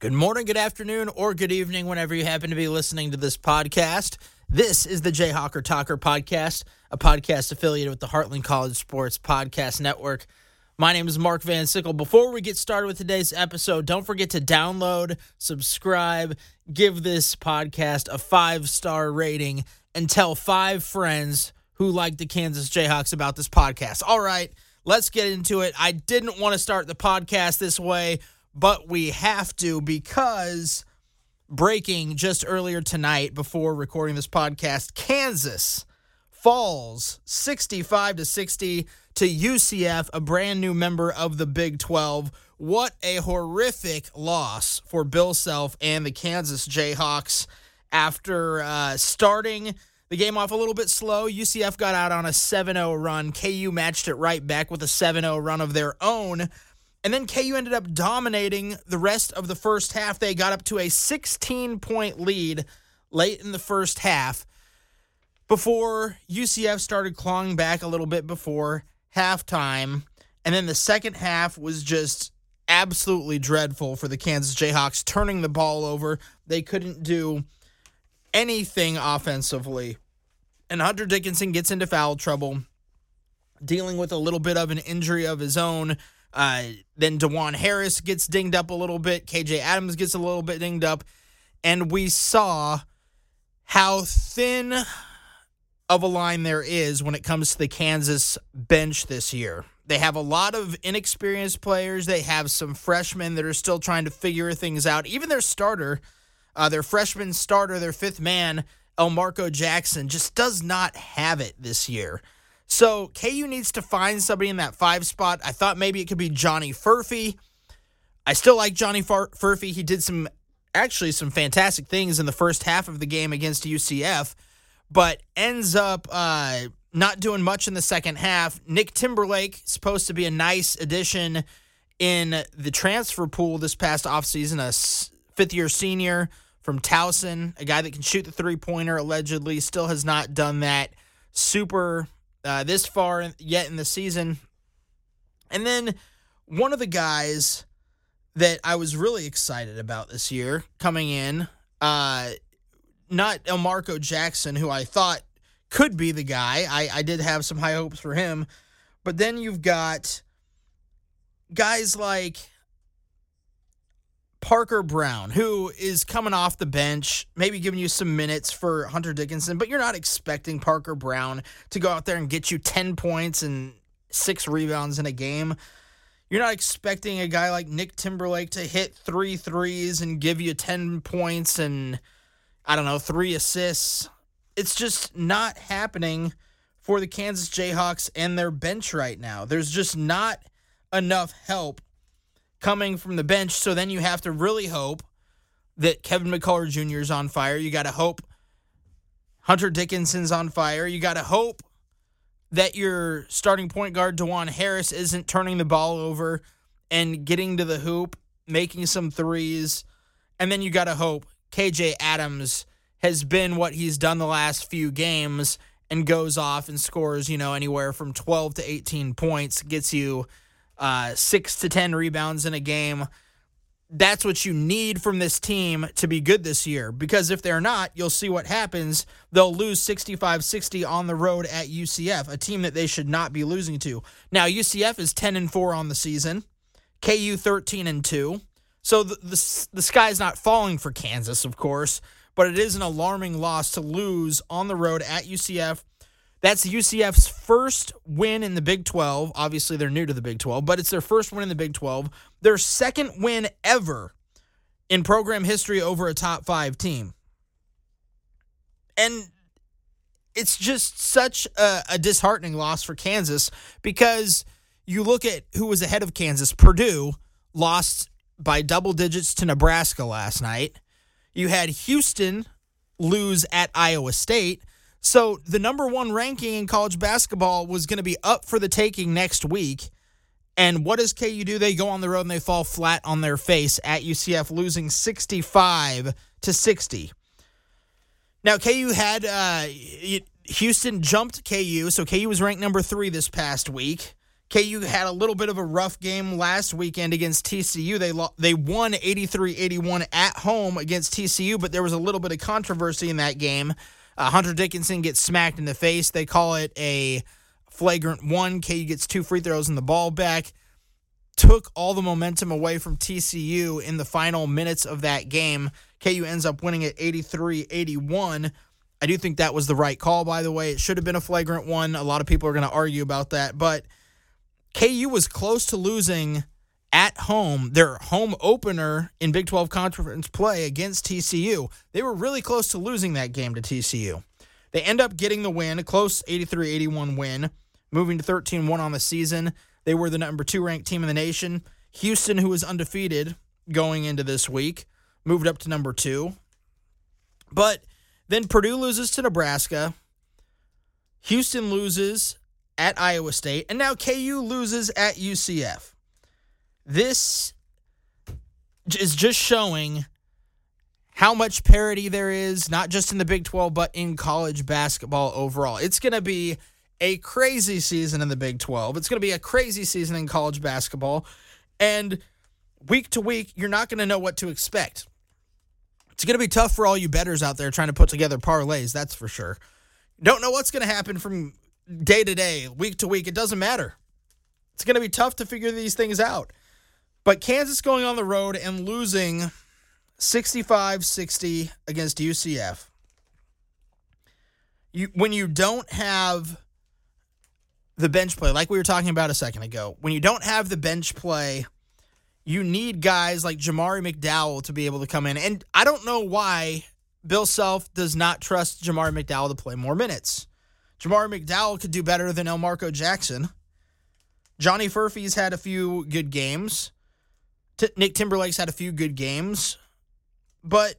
Good morning, good afternoon, or good evening, whenever you happen to be listening to this podcast. This is the Jayhawker Talker podcast, a podcast affiliated with the Heartland College Sports Podcast Network. My name is Mark Van Sickle. Before we get started with today's episode, don't forget to download, subscribe, give this podcast a five star rating, and tell five friends who like the Kansas Jayhawks about this podcast. All right, let's get into it. I didn't want to start the podcast this way but we have to because breaking just earlier tonight before recording this podcast, Kansas falls 65 to 60 to UCF, a brand new member of the Big 12. What a horrific loss for Bill Self and the Kansas Jayhawks after uh, starting the game off a little bit slow. UCF got out on a 7 0 run. KU matched it right back with a 7 0 run of their own. And then KU ended up dominating the rest of the first half. They got up to a 16 point lead late in the first half before UCF started clawing back a little bit before halftime. And then the second half was just absolutely dreadful for the Kansas Jayhawks, turning the ball over. They couldn't do anything offensively. And Hunter Dickinson gets into foul trouble, dealing with a little bit of an injury of his own. Uh, then Dajuan Harris gets dinged up a little bit. KJ Adams gets a little bit dinged up. And we saw how thin of a line there is when it comes to the Kansas bench this year. They have a lot of inexperienced players. They have some freshmen that are still trying to figure things out. Even their starter, uh, their freshman starter, their fifth man, Elmarko Jackson, just does not have it this year. So KU needs to find somebody in that five spot. I thought maybe it could be Johnny Furphy. I still like Johnny Fur- Furphy. He did some actually some fantastic things in the first half of the game against UCF, but ends up uh, not doing much in the second half. Nick Timberlake supposed to be a nice addition in the transfer pool this past offseason, a fifth year senior from Towson, a guy that can shoot the three pointer allegedly, still has not done that super uh, this far yet in the season. And then one of the guys that I was really excited about this year coming in, uh, not Elmarko Jackson, who I thought could be the guy. I, I did have some high hopes for him. But then you've got guys like Parker Brown, who is coming off the bench, maybe giving you some minutes for Hunter Dickinson, but you're not expecting Parker Brown to go out there and get you 10 points and six rebounds in a game. You're not expecting a guy like Nick Timberlake to hit three threes and give you 10 points and, I don't know, three assists. It's just not happening for the Kansas Jayhawks and their bench right now. There's just not enough help coming from the bench. So then you have to really hope that Kevin McCullar Jr. is on fire. You got to hope Hunter Dickinson's on fire. You got to hope that your starting point guard, Dajuan Harris, isn't turning the ball over and getting to the hoop, making some threes. And then you got to hope KJ Adams has been what he's done the last few games and goes off and scores, you know, anywhere from 12 to 18 points, gets you uh, six to 10 rebounds in a game. That's what you need from this team to be good this year. Because if they're not, you'll see what happens. They'll lose 65 60 on the road at UCF, a team that they should not be losing to. Now, UCF is 10 and 4 on the season, KU 13 and 2. So the, the, the sky's not falling for Kansas, of course, but it is an alarming loss to lose on the road at UCF that's UCF's first win in the Big 12. Obviously, they're new to the Big 12, but it's their first win in the Big 12. Their second win ever in program history over a top five team. And it's just such a, a disheartening loss for Kansas because you look at who was ahead of Kansas. Purdue lost by double digits to Nebraska last night. You had Houston lose at Iowa State. So the number one ranking in college basketball was going to be up for the taking next week. And what does KU do? They go on the road and they fall flat on their face at UCF, losing 65 to 60. Now, KU had uh, Houston jumped KU, so KU was ranked number three this past week. KU had a little bit of a rough game last weekend against TCU. They lo- they won 83-81 at home against TCU, but there was a little bit of controversy in that game. Uh, Hunter Dickinson gets smacked in the face. They call it a flagrant one. KU gets two free throws and the ball back. Took all the momentum away from TCU in the final minutes of that game. KU ends up winning it 83 81. I do think that was the right call, by the way. It should have been a flagrant one. A lot of people are going to argue about that. But KU was close to losing at home, their home opener in Big 12 conference play against TCU. They were really close to losing that game to TCU. They end up getting the win, a close 83 81 win, moving to 13 1 on the season. They were the number two ranked team in the nation. Houston, who was undefeated going into this week, moved up to number two. But then Purdue loses to Nebraska. Houston loses at Iowa State. And now KU loses at UCF. This is just showing how much parity there is, not just in the Big 12, but in college basketball overall. It's going to be a crazy season in the Big 12. It's going to be a crazy season in college basketball. And week to week, you're not going to know what to expect. It's going to be tough for all you bettors out there trying to put together parlays, that's for sure. Don't know what's going to happen from day to day, week to week. It doesn't matter. It's going to be tough to figure these things out. But Kansas going on the road and losing 65 60 against UCF. You, when you don't have the bench play, like we were talking about a second ago, when you don't have the bench play, you need guys like Jamari McDowell to be able to come in. And I don't know why Bill Self does not trust Jamari McDowell to play more minutes. Jamari McDowell could do better than Elmarko Jackson. Johnny Furphy's had a few good games. T- Nick Timberlake's had a few good games. But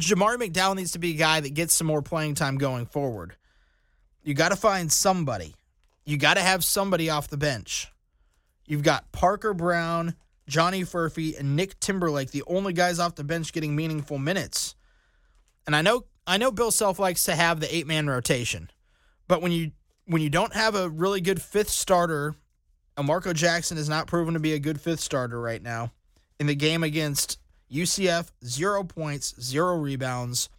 Jamari McDowell needs to be a guy that gets some more playing time going forward. You got to find somebody. You got to have somebody off the bench. You've got Parker Brown, Johnny Furphy, and Nick Timberlake, the only guys off the bench getting meaningful minutes. And I know I know Bill Self likes to have the eight man rotation, but when you when you don't have a really good fifth starter, Marco Jackson is not proven to be a good fifth starter right now. In the game against UCF, zero points, zero rebounds,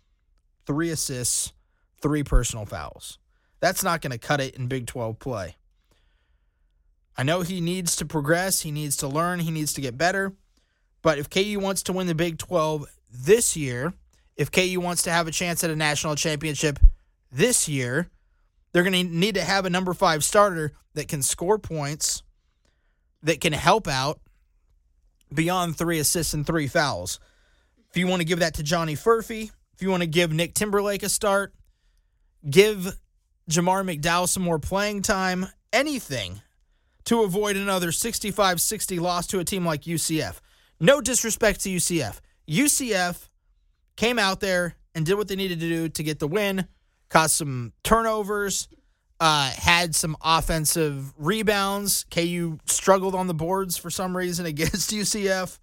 three assists, three personal fouls. That's not going to cut it in Big 12 play. I know he needs to progress, he needs to learn, he needs to get better. But if KU wants to win the Big 12 this year, if KU wants to have a chance at a national championship this year, they're going to need to have a number five starter that can score points, that can help out beyond three assists and three fouls. If you want to give that to Johnny Furphy, if you want to give Nick Timberlake a start, give Jamari McDowell some more playing time, anything to avoid another 65 60 loss to a team like UCF. No disrespect to UCF. UCF came out there and did what they needed to do to get the win, caused some turnovers, uh, had some offensive rebounds. KU struggled on the boards for some reason against UCF.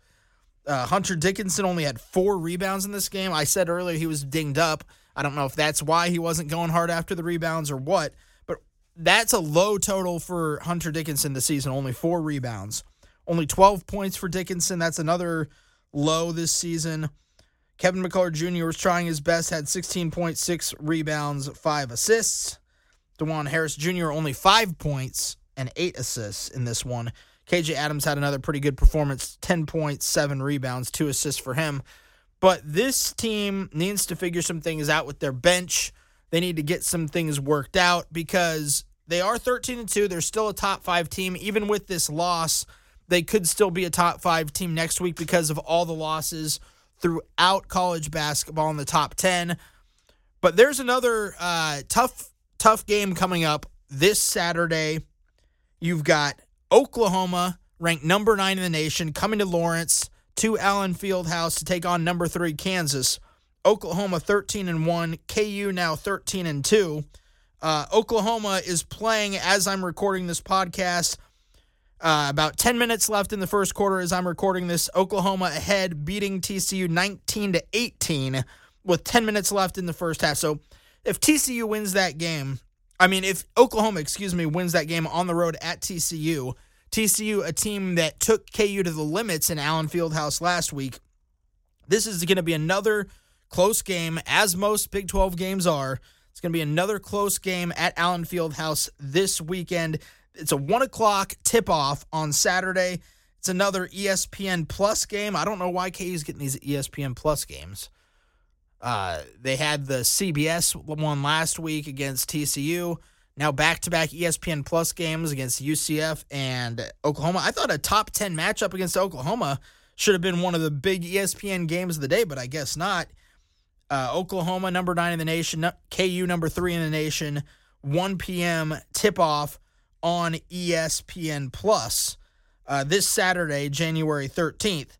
Uh, Hunter Dickinson only had four rebounds in this game. I said earlier he was dinged up. I don't know if that's why he wasn't going hard after the rebounds or what, but that's a low total for Hunter Dickinson this season. Only four rebounds, only 12 points for Dickinson. That's another low this season. Kevin McCullar Jr. was trying his best, had 16.6 rebounds, five assists. Dajuan Harris Jr. only five points and eight assists in this one. KJ Adams had another pretty good performance 10 points, seven rebounds, two assists for him. But this team needs to figure some things out with their bench. They need to get some things worked out because they are 13 and 2. They're still a top five team. Even with this loss, they could still be a top five team next week because of all the losses throughout college basketball in the top 10. But there's another uh, tough, tough game coming up this Saturday. You've got Oklahoma, ranked number nine in the nation, coming to Lawrence to Allen Fieldhouse to take on number three Kansas. Oklahoma 13 and 1, KU now 13 and 2. Uh, Oklahoma is playing as I'm recording this podcast. Uh, about 10 minutes left in the first quarter as I'm recording this. Oklahoma ahead, beating TCU 19 to 18 with 10 minutes left in the first half. So if TCU wins that game, I mean, if Oklahoma, excuse me, wins that game on the road at TCU, TCU, a team that took KU to the limits in Allen Fieldhouse last week, this is going to be another close game, as most Big 12 games are. It's going to be another close game at Allen Fieldhouse this weekend. It's a one o'clock tip off on Saturday. It's another ESPN Plus game. I don't know why KU's getting these ESPN Plus games. Uh, they had the CBS one last week against TCU. Now back to back ESPN Plus games against UCF and Oklahoma. I thought a top 10 matchup against Oklahoma should have been one of the big ESPN games of the day, but I guess not. Uh, Oklahoma, number nine in the nation, KU, number three in the nation, 1 p.m. tip off on ESPN Plus uh, this Saturday, January 13th.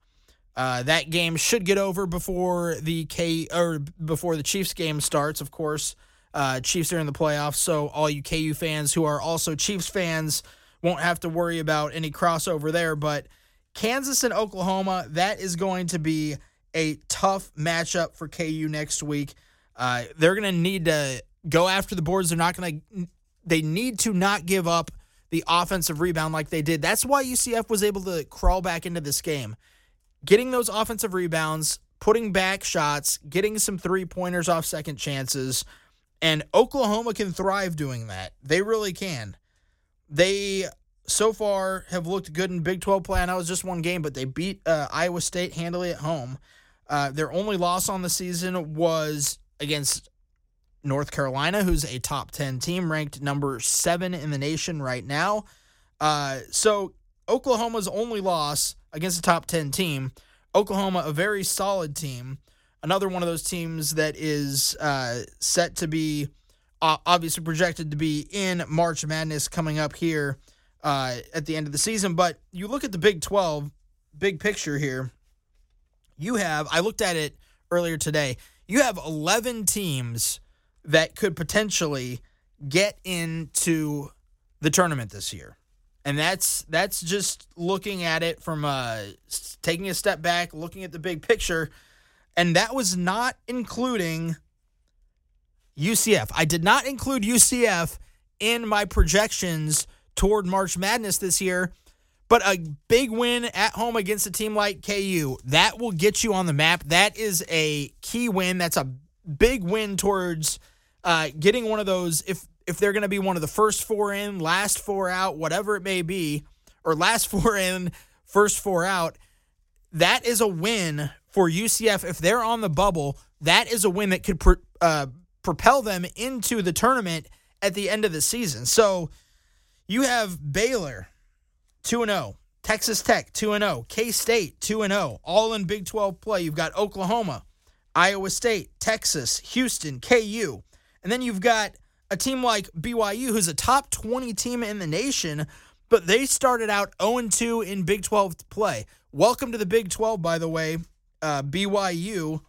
Uh, that game should get over before the K or before the Chiefs game starts. Of course, uh, Chiefs are in the playoffs, so all you KU fans who are also Chiefs fans won't have to worry about any crossover there. But Kansas and Oklahoma, that is going to be a tough matchup for KU next week. Uh, they're going to need to go after the boards. They're not going to. They need to not give up the offensive rebound like they did. That's why UCF was able to crawl back into this game getting those offensive rebounds, putting back shots, getting some three pointers off second chances. And Oklahoma can thrive doing that. They really can. They so far have looked good in Big 12 play. I know was just one game, but they beat uh, Iowa State handily at home. Uh, their only loss on the season was against North Carolina, who's a top 10 team, ranked number seven in the nation right now. Uh, so Oklahoma's only loss against a top 10 team. Oklahoma, a very solid team. Another one of those teams that is uh, set to be uh, obviously projected to be in March Madness coming up here uh, at the end of the season. But you look at the Big 12, big picture here. You have, I looked at it earlier today, you have 11 teams that could potentially get into the tournament this year and that's that's just looking at it from uh, taking a step back, looking at the big picture, and that was not including UCF. I did not include UCF in my projections toward March Madness this year, but a big win at home against a team like KU that will get you on the map. That is a key win. That's a big win towards uh, getting one of those. If if they're going to be one of the first four in, last four out, whatever it may be, or last four in, first four out, that is a win for UCF. If they're on the bubble, that is a win that could uh, propel them into the tournament at the end of the season. So you have Baylor 2 0, Texas Tech 2 0, K State 2 0, all in Big 12 play. You've got Oklahoma, Iowa State, Texas, Houston, KU. And then you've got a team like BYU, who's a top 20 team in the nation, but they started out 0 2 in Big 12 play. Welcome to the Big 12, by the way, uh, BYU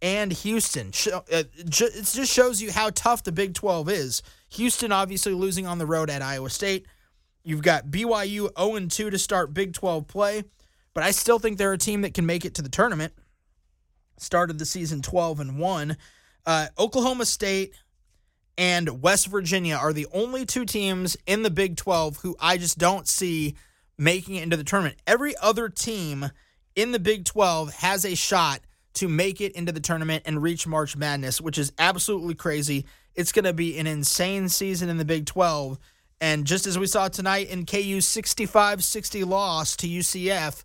and Houston. Uh, it just shows you how tough the Big 12 is. Houston obviously losing on the road at Iowa State. You've got BYU 0 2 to start Big 12 play, but I still think they're a team that can make it to the tournament. Started the season 12 and 1. Uh, Oklahoma State and West Virginia are the only two teams in the Big 12 who I just don't see making it into the tournament. Every other team in the Big 12 has a shot to make it into the tournament and reach March Madness, which is absolutely crazy. It's going to be an insane season in the Big 12. And just as we saw tonight in KU's 65 60 loss to UCF,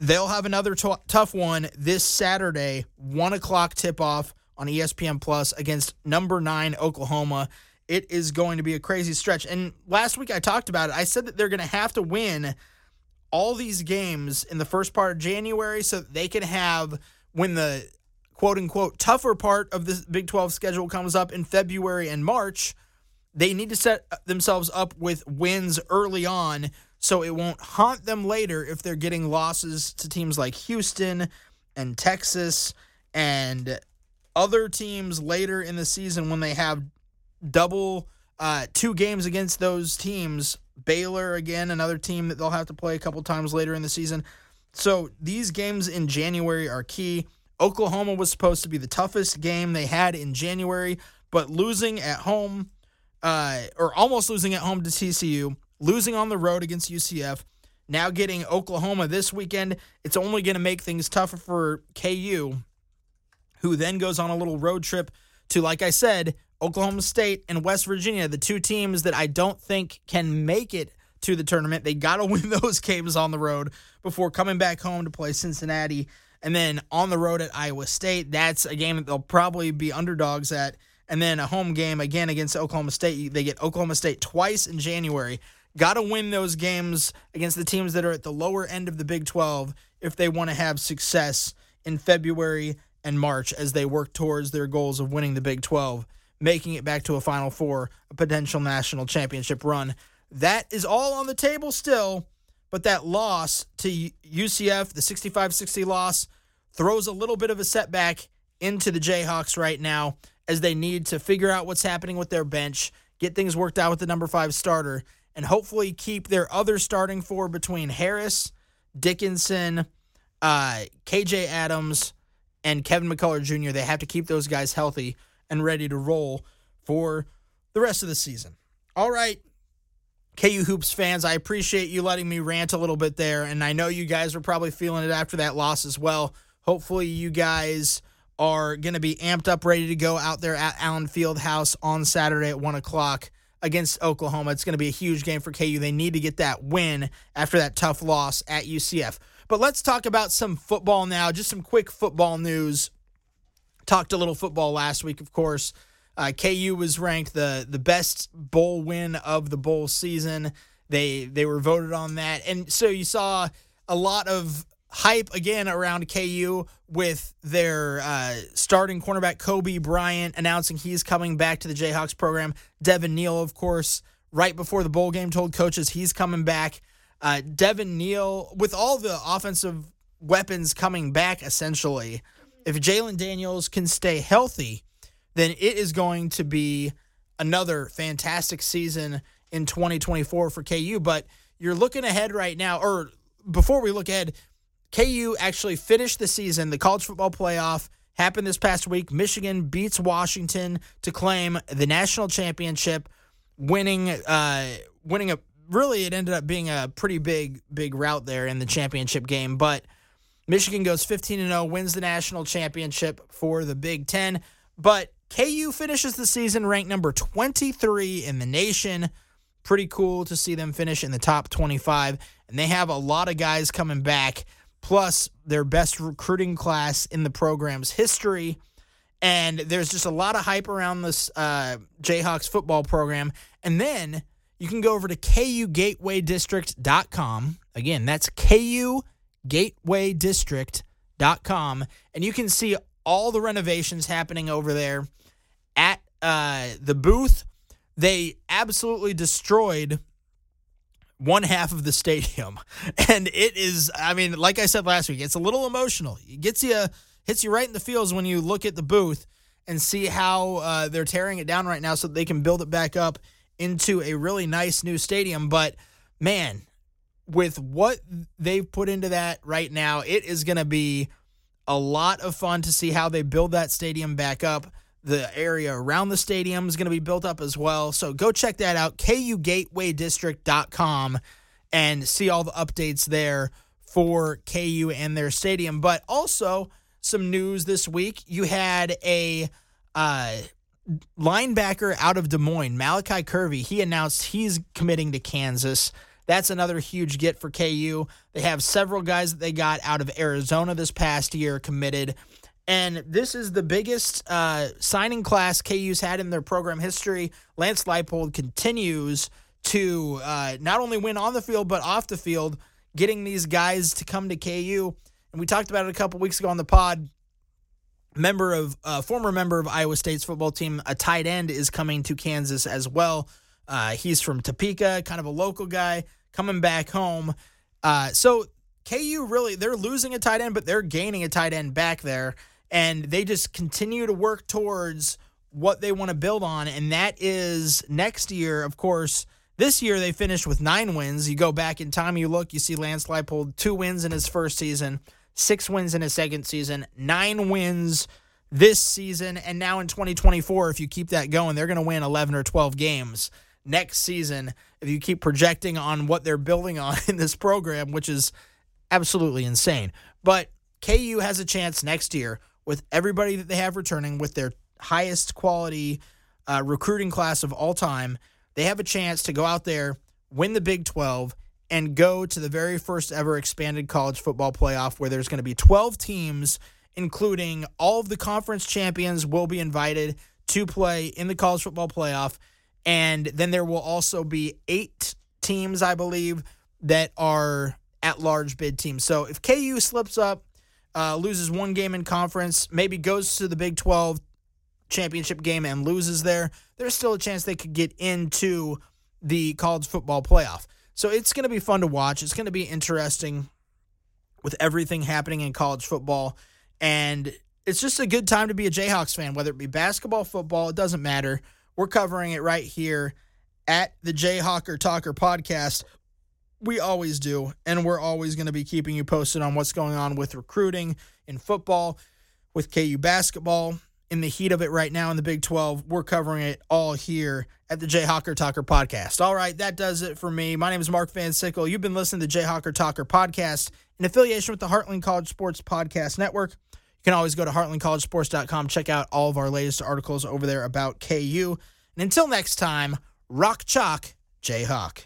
they'll have another t- tough one this Saturday, 1 o'clock tip off on ESPN Plus against number nine Oklahoma. It is going to be a crazy stretch. And last week I talked about it. I said that they're going to have to win all these games in the first part of January so they can have when the quote unquote tougher part of the Big 12 schedule comes up in February and March. They need to set themselves up with wins early on so it won't haunt them later if they're getting losses to teams like Houston and Texas and other teams later in the season when they have double uh, two games against those teams. Baylor again, another team that they'll have to play a couple times later in the season. So these games in January are key. Oklahoma was supposed to be the toughest game they had in January, but losing at home, uh, or almost losing at home to TCU, losing on the road against UCF, now getting Oklahoma this weekend, it's only going to make things tougher for KU, who then goes on a little road trip to, like I said, Oklahoma State and West Virginia, the two teams that I don't think can make it to the tournament. They got to win those games on the road before coming back home to play Cincinnati. And then on the road at Iowa State, that's a game that they'll probably be underdogs at. And then a home game again against Oklahoma State. They get Oklahoma State twice in January. Got to win those games against the teams that are at the lower end of the Big 12 if they want to have success in February and March as they work towards their goals of winning the Big 12, making it back to a Final Four, a potential national championship run. That is all on the table still, but that loss to UCF, the 65 60 loss, throws a little bit of a setback into the Jayhawks right now as they need to figure out what's happening with their bench, get things worked out with the number five starter, and hopefully keep their other starting four between Harris, Dickinson, uh, KJ Adams, and Kevin McCullar Jr. They have to keep those guys healthy and ready to roll for the rest of the season. All right, KU Hoops fans, I appreciate you letting me rant a little bit there. And I know you guys were probably feeling it after that loss as well. Hopefully, you guys are going to be amped up, ready to go out there at Allen Fieldhouse on Saturday at 1 o'clock against Oklahoma. It's going to be a huge game for KU. They need to get that win after that tough loss at UCF. But let's talk about some football now, just some quick football news. Talked a little football last week, of course. Uh, KU was ranked the the best bowl win of the bowl season. They they were voted on that, and so you saw a lot of hype again around KU with their uh, starting cornerback Cobee Bryant announcing he's coming back to the Jayhawks program. Devin Neal, of course, right before the bowl game, told coaches he's coming back. Uh, Devin Neal, with all the offensive weapons coming back, essentially, if Jalon Daniels can stay healthy then it is going to be another fantastic season in 2024 for KU. But you're looking ahead right now, or before we look ahead, KU actually finished the season. The college football playoff happened this past week. Michigan beats Washington to claim the national championship, winning, uh, winning a really it ended up being a pretty big, big route there in the championship game. But Michigan goes 15 and 0, wins the national championship for the Big Ten. But KU finishes the season ranked number 23 in the nation. Pretty cool to see them finish in the top 25. And they have a lot of guys coming back, plus their best recruiting class in the program's history. And there's just a lot of hype around this uh, Jayhawks football program. And then you can go over to kugatewaydistrict.com. Again, that's kugatewaydistrict.com. And you can see all the renovations happening over there at uh, the booth. They absolutely destroyed one half of the stadium, and it is. I mean, like I said last week, it's a little emotional. It gets you, hits you right in the feels when you look at the booth and see how uh, they're tearing it down right now, so they can build it back up into a really nice new stadium. But man, with what they've put into that right now, it is going to be a lot of fun to see how they build that stadium back up. The area around the stadium is going to be built up as well. So go check that out, kugatewaydistrict.com, and see all the updates there for KU and their stadium. But also, some news this week. You had a uh, linebacker out of Des Moines, Malachi Kirby. He announced he's committing to Kansas. That's another huge get for KU. They have several guys that they got out of Arizona this past year committed. And this is the biggest uh, signing class KU's had in their program history. Lance Leipold continues to uh, not only win on the field, but off the field, getting these guys to come to KU. And we talked about it a couple weeks ago on the pod. Member of uh, former member of Iowa State's football team, a tight end is coming to Kansas as well. Uh, he's from Topeka, kind of a local guy coming back home. Uh, so KU really they're losing a tight end, but they're gaining a tight end back there, and they just continue to work towards what they want to build on, and that is next year, of course. This year they finished with nine wins. You go back in time, you look, you see Lance Leipold two wins in his first season, six wins in his second season, nine wins this season and now in 2024 if you keep that going they're going to win 11 or 12 games next season if you keep projecting on what they're building on in this program which is absolutely insane. But KU has a chance next year with everybody that they have returning with their highest quality uh, recruiting class of all time. They have a chance to go out there win the Big 12 and go to the very first ever expanded college football playoff where there's going to be 12 teams including all of the conference champions will be invited to play in the college football playoff. And then there will also be eight teams, I believe, that are at large bid teams. So if KU slips up, uh, loses one game in conference, maybe goes to the Big 12 championship game and loses there, there's still a chance they could get into the college football playoff. So it's going to be fun to watch. It's going to be interesting with everything happening in college football. And it's just a good time to be a Jayhawks fan, whether it be basketball, football, it doesn't matter. We're covering it right here at the Jayhawker Talker podcast. We always do. And we're always going to be keeping you posted on what's going on with recruiting in football, with KU basketball. In the heat of it right now in the Big 12, we're covering it all here at the Jayhawker Talker podcast. All right, that does it for me. My name is Mark Van Sickle. You've been listening to the Jayhawker Talker podcast in affiliation with the Heartland College Sports Podcast Network. You can always go to heartlandcollegesports.com, check out all of our latest articles over there about KU. And until next time, rock chalk, Jayhawk.